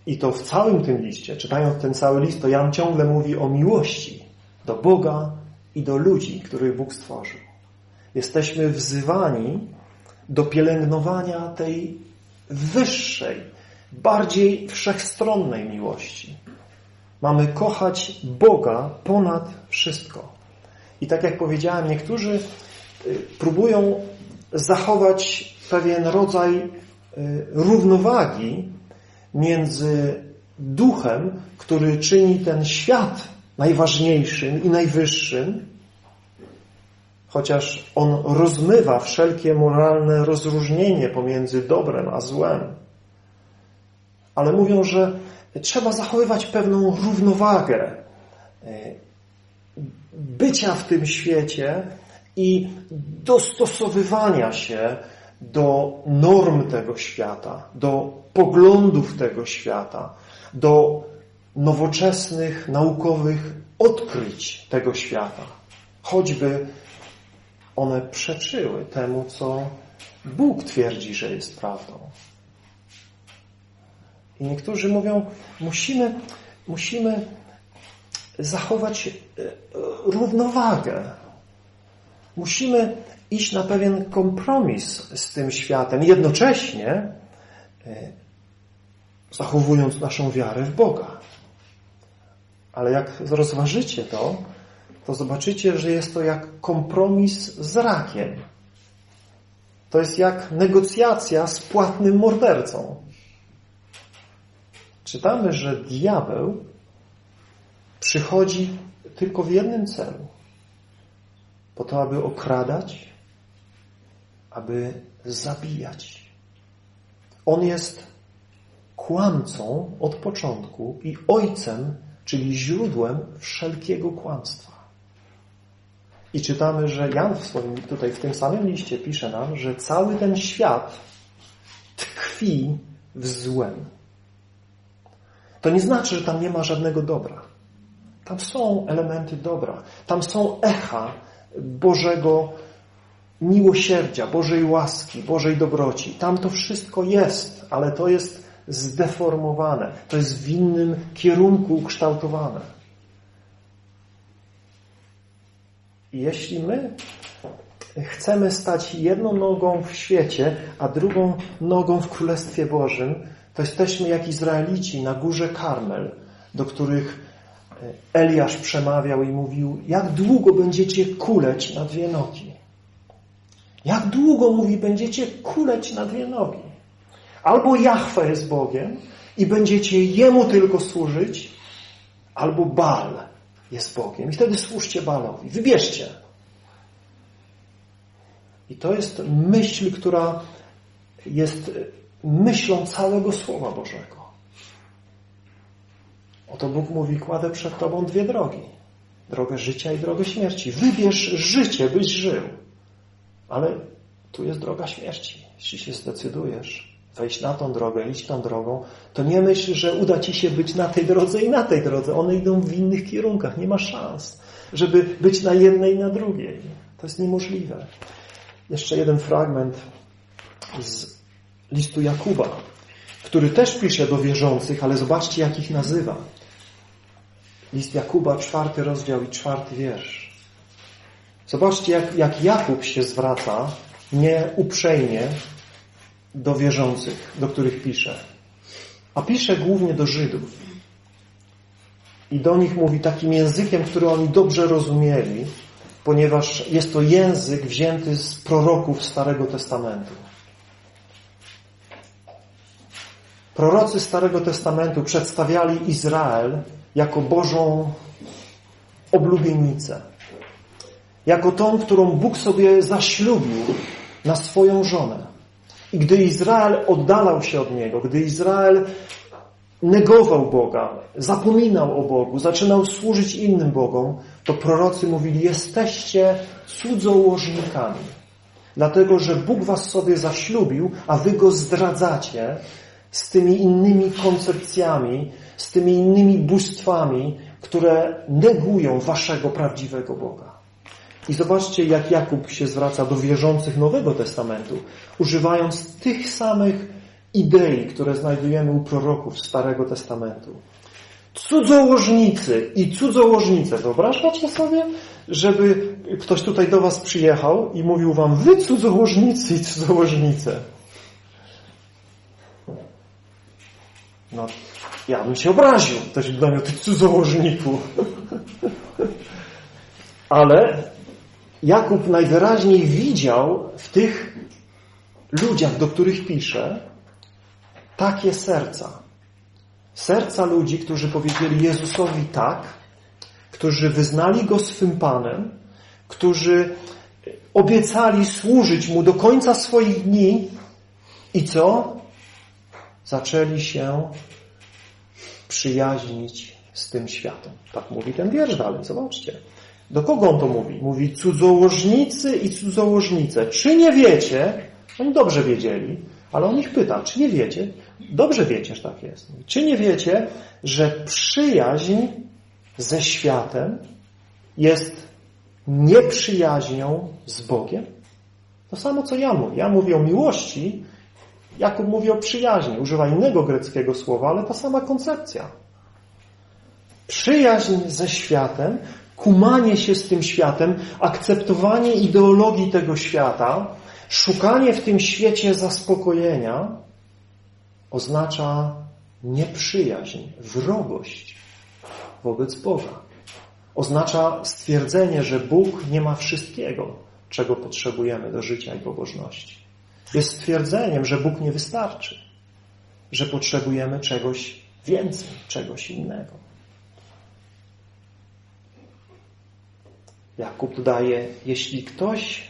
i to w całym tym liście, czytając ten cały list, to Jan ciągle mówi o miłości do Boga i do ludzi, których Bóg stworzył. Jesteśmy wzywani do pielęgnowania tej wyższej, bardziej wszechstronnej miłości. Mamy kochać Boga ponad wszystko. I tak jak powiedziałem, niektórzy y, próbują zachować pewien rodzaj y, równowagi między duchem, który czyni ten świat najważniejszym i najwyższym, chociaż on rozmywa wszelkie moralne rozróżnienie pomiędzy dobrem a złem. Ale mówią, że trzeba zachowywać pewną równowagę e, bycia w tym świecie i dostosowywania się do norm tego świata, do poglądów tego świata, do nowoczesnych, naukowych odkryć tego świata. Choćby one przeczyły temu, co Bóg twierdzi, że jest prawdą. I niektórzy mówią, musimy, musimy zachować e, równowagę. Musimy iść na pewien kompromis z tym światem, jednocześnie e, zachowując naszą wiarę w Boga. Ale jak rozważycie to, to zobaczycie, że jest to jak kompromis z rakiem. To jest jak negocjacja z płatnym mordercą. Czytamy, że diabeł przychodzi tylko w jednym celu. Po to, aby okradać, aby zabijać. On jest kłamcą od początku i ojcem, czyli źródłem wszelkiego kłamstwa. I czytamy, że Jan w swoim, tutaj w tym samym liście pisze nam, że cały ten świat tkwi w złem. To nie znaczy, że tam nie ma żadnego dobra. Tam są elementy dobra. Tam są echa Bożego miłosierdzia, Bożej łaski, Bożej dobroci. Tam to wszystko jest, ale to jest zdeformowane. To jest w innym kierunku ukształtowane. I jeśli my chcemy stać jedną nogą w świecie, a drugą nogą w Królestwie Bożym, to jesteśmy jak Izraelici na górze Karmel, do których e, Eliasz przemawiał i mówił, jak długo będziecie kuleć na dwie nogi? Jak długo, mówi, będziecie kuleć na dwie nogi? Albo Jahwe jest Bogiem i będziecie Jemu tylko służyć, albo Bal jest Bogiem. I wtedy służcie Balowi. Wybierzcie. I to jest myśl, która jest myślą całego Słowa Bożego. Oto Bóg mówi, kładę przed Tobą dwie drogi. Drogę życia i drogę śmierci. Wybierz życie, byś żył. Ale tu jest droga śmierci. Jeśli się zdecydujesz wejść na tą drogę, iść tą drogą, to nie myśl, że uda Ci się być na tej drodze i na tej drodze. One idą w innych kierunkach. Nie ma szans, żeby być na jednej i na drugiej. To jest niemożliwe. Jeszcze jeden fragment z listu Jakuba, który też pisze do wierzących, ale zobaczcie, jak ich nazywa. List Jakuba, czwarty rozdział i czwarty wiersz. Zobaczcie, jak, jak Jakub się zwraca nieuprzejmie do wierzących, do których pisze. A pisze głównie do Żydów. I do nich mówi takim językiem, który oni dobrze rozumieli, ponieważ jest to język wzięty z proroków Starego Testamentu. Prorocy Starego Testamentu przedstawiali Izrael jako Bożą oblubienicę. Jako tą, którą Bóg sobie zaślubił na swoją żonę. I gdy Izrael oddalał się od Niego, gdy Izrael negował Boga, zapominał o Bogu, zaczynał służyć innym Bogom, to prorocy mówili, jesteście cudzołożnikami. Dlatego, że Bóg was sobie zaślubił, a wy go zdradzacie z tymi innymi koncepcjami, z tymi innymi bóstwami, które negują waszego prawdziwego Boga. I zobaczcie, jak Jakub się zwraca do wierzących Nowego Testamentu, używając tych samych idei, które znajdujemy u proroków Starego Testamentu. Cudzołożnicy i cudzołożnice. Wyobrażacie sobie, żeby ktoś tutaj do was przyjechał i mówił wam, wy cudzołożnicy i cudzołożnice. No, ja bym się obraził. Ktoś by do mnie, ty cudzołożniku. <laughs> Ale Jakub najwyraźniej widział w tych ludziach, do których pisze, takie serca. Serca ludzi, którzy powiedzieli Jezusowi tak, którzy wyznali Go swym Panem, którzy obiecali służyć Mu do końca swoich dni i co? Zaczęli się przyjaźnić z tym światem. Tak mówi ten wiersz dalej, zobaczcie. Do kogo on to mówi? Mówi cudzołożnicy i cudzołożnice. Czy nie wiecie? Oni dobrze wiedzieli, ale on ich pyta, czy nie wiecie? Dobrze wiecie, że tak jest. Czy nie wiecie, że przyjaźń ze światem jest nieprzyjaźnią z Bogiem? To samo, co ja mówię. Ja mówię o miłości, Jakub mówi o przyjaźni. Używa innego greckiego słowa, ale ta sama koncepcja. Przyjaźń ze światem, kumanie się z tym światem, akceptowanie ideologii tego świata, szukanie w tym świecie zaspokojenia oznacza nieprzyjaźń, wrogość wobec Boga. Oznacza stwierdzenie, że Bóg nie ma wszystkiego, czego potrzebujemy do życia i pobożności. Jest stwierdzeniem, że Bóg nie wystarczy, że potrzebujemy czegoś więcej, czegoś innego. Jakub dodaje, jeśli ktoś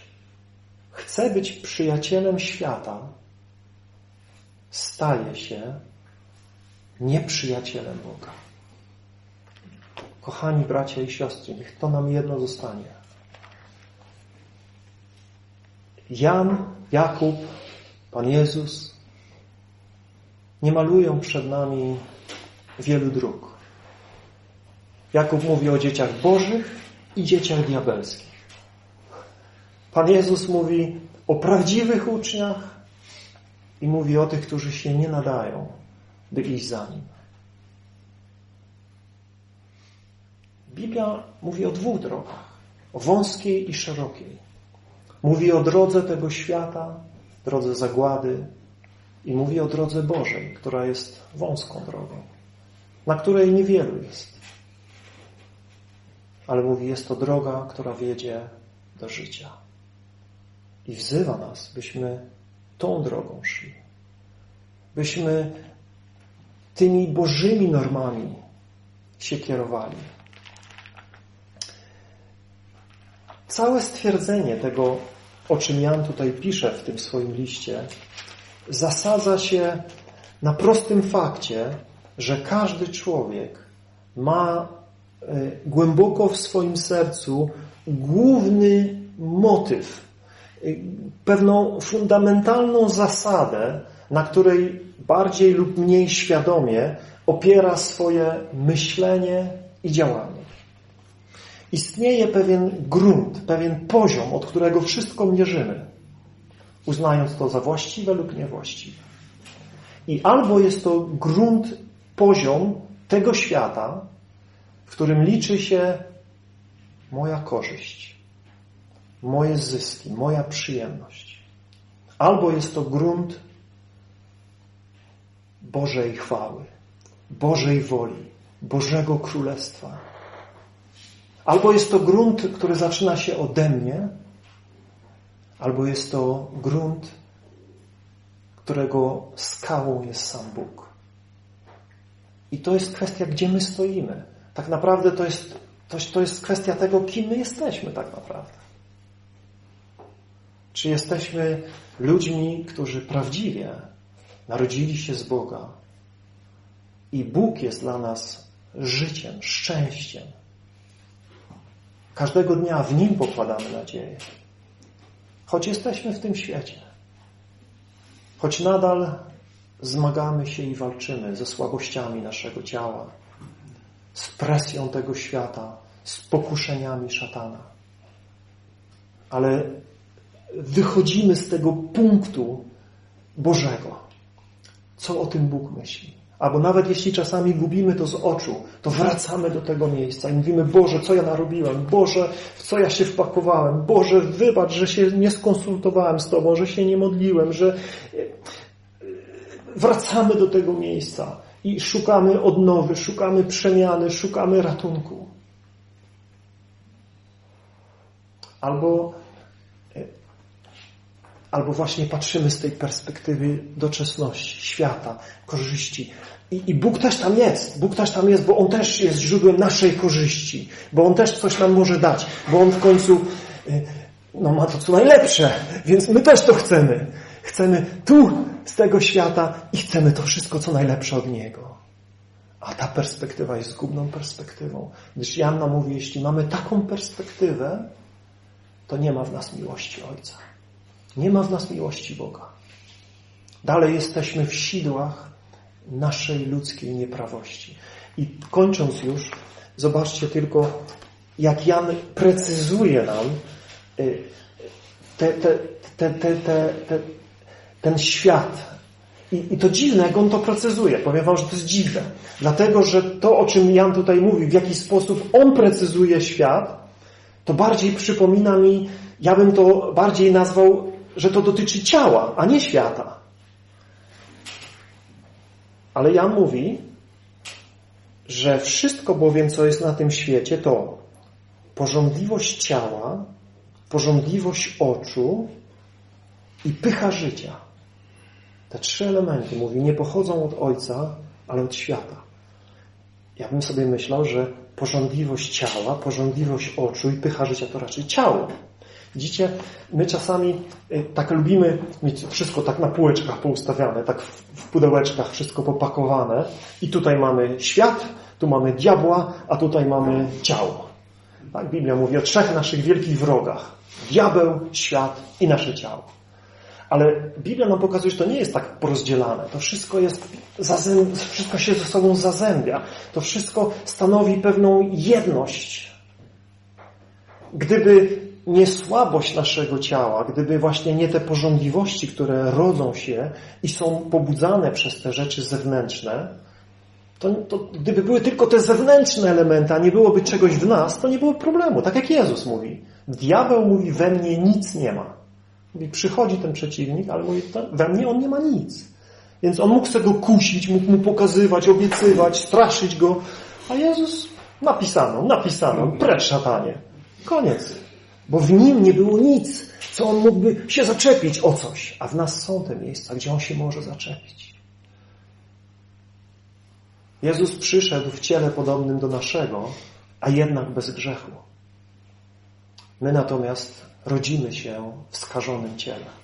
chce być przyjacielem świata, staje się nieprzyjacielem Boga. Kochani bracia i siostry, niech to nam jedno zostanie. Jan, Jakub, Pan Jezus nie malują przed nami wielu dróg. Jakub mówi o dzieciach bożych i dzieciach diabelskich. Pan Jezus mówi o prawdziwych uczniach i mówi o tych, którzy się nie nadają, by iść za Nim. Biblia mówi o dwóch drogach. O wąskiej i szerokiej. Mówi o drodze tego świata, drodze zagłady i mówi o drodze Bożej, która jest wąską drogą, na której niewielu jest. Ale mówi, jest to droga, która wiedzie do życia. I wzywa nas, byśmy tą drogą szli. Byśmy tymi Bożymi normami się kierowali. Całe stwierdzenie tego, o czym Jan tutaj pisze w tym swoim liście, zasadza się na prostym fakcie, że każdy człowiek ma głęboko w swoim sercu główny motyw, e, pewną fundamentalną zasadę, na której bardziej lub mniej świadomie opiera swoje myślenie i działanie. Istnieje pewien grunt, pewien poziom, od którego wszystko mierzymy, uznając to za właściwe lub niewłaściwe. I albo jest to grunt, poziom tego świata, w którym liczy się moja korzyść, moje zyski, moja przyjemność. Albo jest to grunt Bożej chwały, Bożej woli, Bożego Królestwa. Albo jest to grunt, który zaczyna się ode mnie, albo jest to grunt, którego skałą jest sam Bóg. I to jest kwestia, gdzie my stoimy. Tak naprawdę to jest, to, to jest kwestia tego, kim my jesteśmy tak naprawdę. Czy jesteśmy ludźmi, którzy prawdziwie narodzili się z Boga i Bóg jest dla nas życiem, szczęściem. Każdego dnia w Nim pokładamy nadzieję. Choć jesteśmy w tym świecie. Choć nadal zmagamy się i walczymy ze słabościami naszego ciała, z presją tego świata, z pokuszeniami szatana. Ale wychodzimy z tego punktu Bożego. Co o tym Bóg myśli? Albo nawet jeśli czasami gubimy to z oczu, to wracamy do tego miejsca i mówimy, Boże, co ja narobiłem? Boże, w co ja się wpakowałem? Boże, wybacz, że się nie skonsultowałem z Tobą, że się nie modliłem, że wracamy do tego miejsca i szukamy odnowy, szukamy przemiany, szukamy ratunku. Albo, e, albo właśnie patrzymy z tej perspektywy doczesności, świata, korzyści. I, I Bóg też tam jest. Bóg też tam jest, bo On też jest źródłem naszej korzyści. Bo On też coś nam może dać. Bo On w końcu e, no, ma to co najlepsze. Więc my też to chcemy. Chcemy tu z tego świata i chcemy to wszystko, co najlepsze od Niego. A ta perspektywa jest zgubną perspektywą. Gdyż Janna mówi, jeśli mamy taką perspektywę, to nie ma w nas miłości Ojca. Nie ma w nas miłości Boga. Dalej jesteśmy w sidłach naszej ludzkiej nieprawości. I kończąc już, zobaczcie tylko, jak Jan precyzuje nam y, te, te, te, te, te, te ten świat. I, I to dziwne, jak on to precyzuje. Powiem wam, że to jest dziwne. Dlatego, że to, o czym Jan tutaj mówi, w jaki sposób on precyzuje świat, to bardziej przypomina mi, ja bym to bardziej nazwał, że to dotyczy ciała, a nie świata. Ale Jan mówi, że wszystko bowiem, co jest na tym świecie, to porządliwość ciała, porządliwość oczu i pycha życia. Te trzy elementy, mówi, nie pochodzą od Ojca, ale od świata. Ja bym sobie myślał, że porządliwość ciała, porządliwość oczu i pycha życia to raczej ciało. Widzicie, my czasami y, tak lubimy mieć wszystko tak na półeczkach poustawiane, tak w pudełeczkach wszystko popakowane i tutaj mamy świat, tu mamy diabła, a tutaj mamy ciało. Tak, Biblia mówi o trzech naszych wielkich wrogach. Diabeł, świat i nasze ciało. Ale Biblia nam pokazuje, że to nie jest tak porozdzielane. To wszystko jest, wszystko się ze sobą zazębia. To wszystko stanowi pewną jedność. Gdyby nie słabość naszego ciała, gdyby właśnie nie te porządliwości, które rodzą się i są pobudzane przez te rzeczy zewnętrzne, to, to, gdyby były tylko te zewnętrzne elementy, a nie byłoby czegoś w nas, to nie było problemu. Tak jak Jezus mówi. Diabeł mówi, we mnie nic nie ma. Mówi, przychodzi ten przeciwnik, ale mówi, we mnie on nie ma nic. Więc on mógł sobie go kusić, mógł mu pokazywać, obiecywać, straszyć go. A Jezus napisano, napisano, precz szatanie. Koniec. Bo w nim nie było nic, co on mógłby się zaczepić o coś. A w nas są te miejsca, gdzie on się może zaczepić. Jezus przyszedł w ciele podobnym do naszego, a jednak bez grzechu. My natomiast rodzimy się w skażonym ciele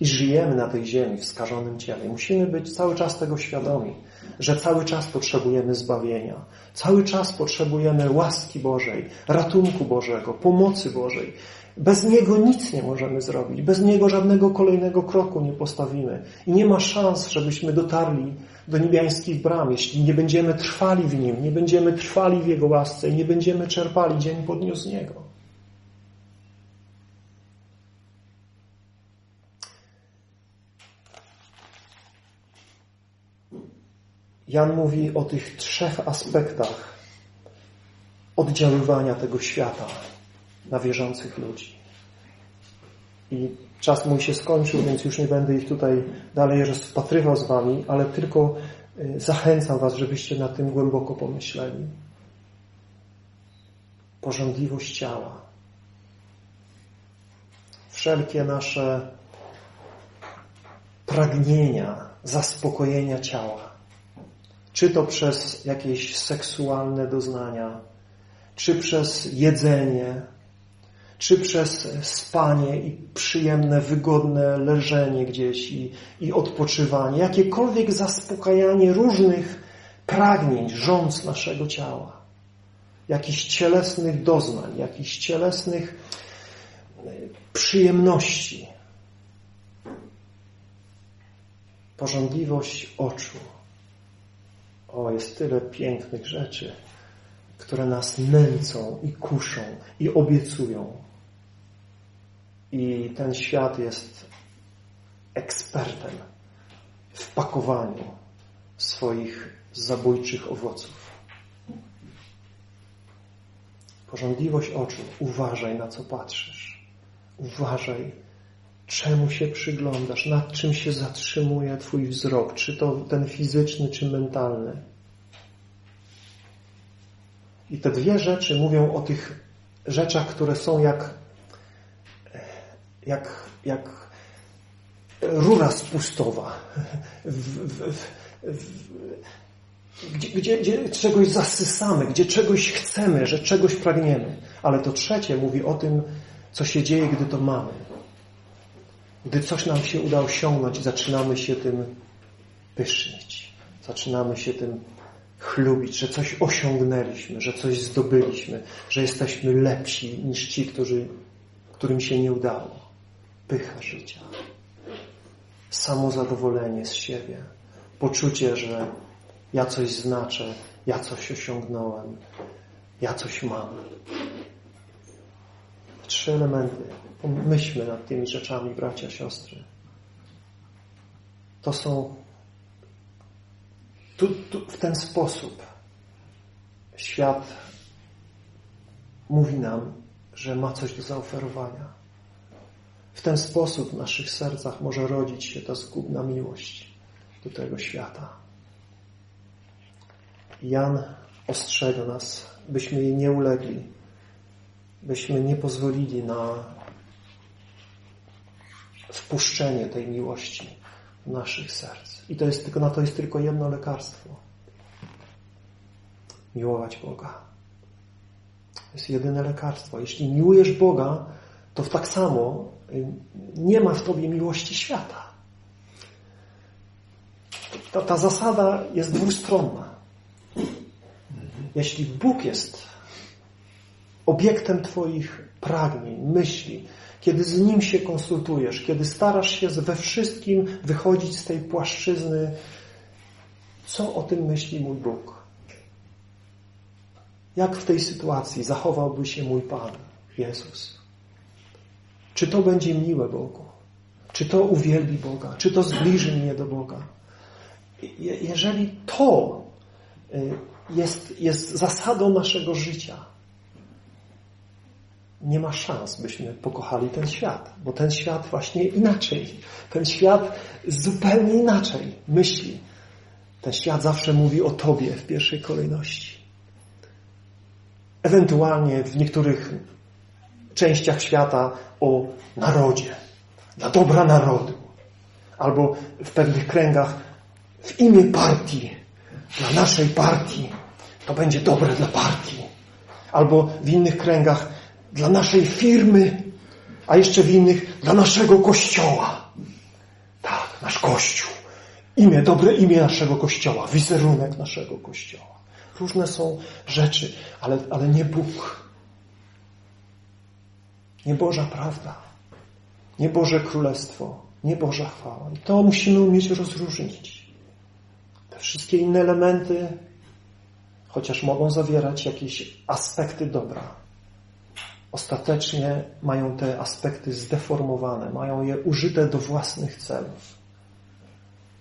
i żyjemy na tej ziemi w skażonym ciele. Musimy być cały czas tego świadomi, że cały czas potrzebujemy zbawienia, cały czas potrzebujemy łaski Bożej, ratunku Bożego, pomocy Bożej. Bez Niego nic nie możemy zrobić, bez Niego żadnego kolejnego kroku nie postawimy i nie ma szans, żebyśmy dotarli do niebiańskich bram, jeśli nie będziemy trwali w Nim, nie będziemy trwali w Jego łasce i nie będziemy czerpali dzień po dniu z Niego. Jan mówi o tych trzech aspektach oddziaływania tego świata na wierzących ludzi. I czas mój się skończył, więc już nie będę ich tutaj dalej rozpatrywał z Wami, ale tylko y, zachęcam Was, żebyście nad tym głęboko pomyśleli. Porządliwość ciała. Wszelkie nasze pragnienia zaspokojenia ciała czy to przez jakieś seksualne doznania, czy przez jedzenie, czy przez spanie i przyjemne, wygodne leżenie gdzieś i, i odpoczywanie, jakiekolwiek zaspokajanie różnych pragnień, rządz naszego ciała, jakichś cielesnych doznań, jakichś cielesnych e, przyjemności. Porządliwość oczu, o, jest tyle pięknych rzeczy, które nas nęcą i kuszą i obiecują. I ten świat jest ekspertem w pakowaniu swoich zabójczych owoców. Porządliwość oczu. Uważaj, na co patrzysz. Uważaj, czemu się przyglądasz, nad czym się zatrzymuje Twój wzrok, czy to ten fizyczny, czy mentalny. I te dwie rzeczy mówią o tych rzeczach, które są jak, jak, jak rura spustowa, w, w, w, gdzie, gdzie, gdzie czegoś zasysamy, gdzie czegoś chcemy, że czegoś pragniemy. Ale to trzecie mówi o tym, co się dzieje, gdy to mamy. Gdy coś nam się uda osiągnąć, zaczynamy się tym pysznić. Zaczynamy się tym chlubić, że coś osiągnęliśmy, że coś zdobyliśmy, że jesteśmy lepsi niż ci, którzy, którym się nie udało. Pycha życia. Samozadowolenie z siebie. Poczucie, że ja coś znaczę, ja coś osiągnąłem, ja coś mam. Trzy elementy Pomyślmy nad tymi rzeczami, bracia, siostry. To są tu, tu, w ten sposób świat mówi nam, że ma coś do zaoferowania. W ten sposób w naszych sercach może rodzić się ta zgubna miłość do tego świata. Jan ostrzega nas, byśmy jej nie ulegli, byśmy nie pozwolili na wpuszczenie tej miłości w naszych serc. I to jest tylko, na to jest tylko jedno lekarstwo. Miłować Boga. To jest jedyne lekarstwo. Jeśli miłujesz Boga, to tak samo y, nie ma w Tobie miłości świata. Ta, ta zasada jest dwustronna. Jeśli Bóg jest obiektem Twoich pragnień, myśli, kiedy z Nim się konsultujesz, kiedy starasz się we wszystkim wychodzić z tej płaszczyzny, co o tym myśli mój Bóg? Jak w tej sytuacji zachowałby się mój Pan, Jezus? Czy to będzie miłe Bogu? Czy to uwielbi Boga? Czy to zbliży mnie do Boga? Jeżeli to y, jest, jest zasadą naszego życia, nie ma szans, byśmy pokochali ten świat, bo ten świat właśnie inaczej, ten świat zupełnie inaczej myśli. Ten świat zawsze mówi o Tobie w pierwszej kolejności. Ewentualnie w niektórych częściach świata o narodzie, dla dobra narodu, albo w pewnych kręgach w imię partii dla naszej partii, to będzie dobre dla partii. Albo w innych kręgach dla naszej firmy, a jeszcze w innych dla naszego kościoła. Tak, nasz kościół. Imię, dobre imię naszego kościoła, wizerunek naszego kościoła. Różne są rzeczy, ale, ale nie Bóg. Nie Boża prawda. Nie Boże Królestwo. Nie Boża chwała. I to musimy umieć rozróżnić. Te wszystkie inne elementy, chociaż mogą zawierać jakieś aspekty dobra, ostatecznie mają te aspekty zdeformowane, mają je użyte do własnych celów.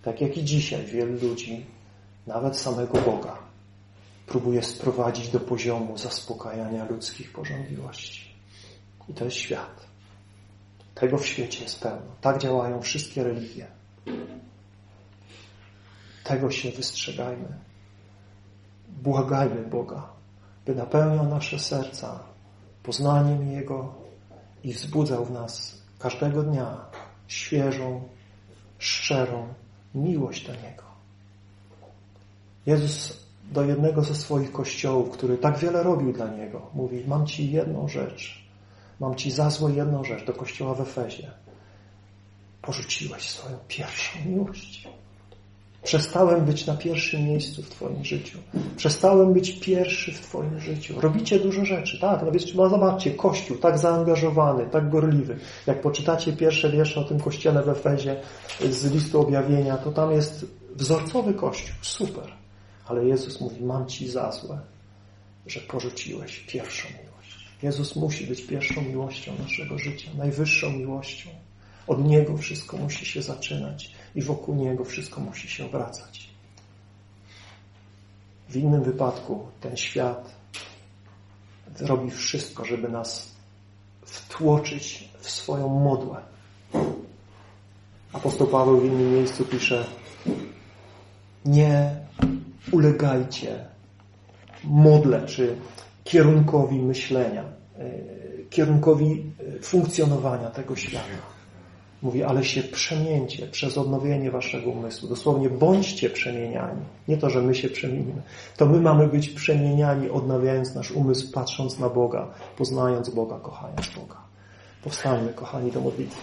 Tak jak i dzisiaj wielu ludzi, nawet samego Boga, próbuje sprowadzić do poziomu zaspokajania ludzkich porządliwości. I to jest świat. Tego w świecie jest pełno. Tak działają wszystkie religie. Tego się wystrzegajmy. Błagajmy Boga, by napełniał nasze serca poznaniem Jego i wzbudzał w nas każdego dnia świeżą, szczerą miłość do Niego. Jezus do jednego ze swoich kościołów, który tak wiele robił dla Niego, mówi, mam Ci jedną rzecz, mam Ci za złe jedną rzecz, do kościoła w Efezie. Porzuciłeś swoją pierwszą miłość. Przestałem być na pierwszym miejscu w Twoim życiu. Przestałem być pierwszy w Twoim życiu. Robicie dużo rzeczy, tak? No więc zobaczcie, Kościół tak zaangażowany, tak gorliwy. Jak poczytacie pierwsze wiersze o tym kościele w Efezie z listu objawienia, to tam jest wzorcowy Kościół. Super. Ale Jezus mówi, mam Ci za złe, że porzuciłeś pierwszą miłość. Jezus musi być pierwszą miłością naszego życia, najwyższą miłością. Od Niego wszystko musi się zaczynać i wokół Niego wszystko musi się obracać. W innym wypadku ten świat robi wszystko, żeby nas wtłoczyć w swoją modłę. Apostoł Paweł w innym miejscu pisze nie ulegajcie modle czy kierunkowi myślenia, e, kierunkowi e, funkcjonowania tego świata. Mówi, ale się przemieńcie przez odnowienie waszego umysłu. Dosłownie bądźcie przemieniani. Nie to, że my się przemienimy. To my mamy być przemieniani, odnawiając nasz umysł, patrząc na Boga, poznając Boga, kochając Boga. Powstańmy, kochani, do modlitwy.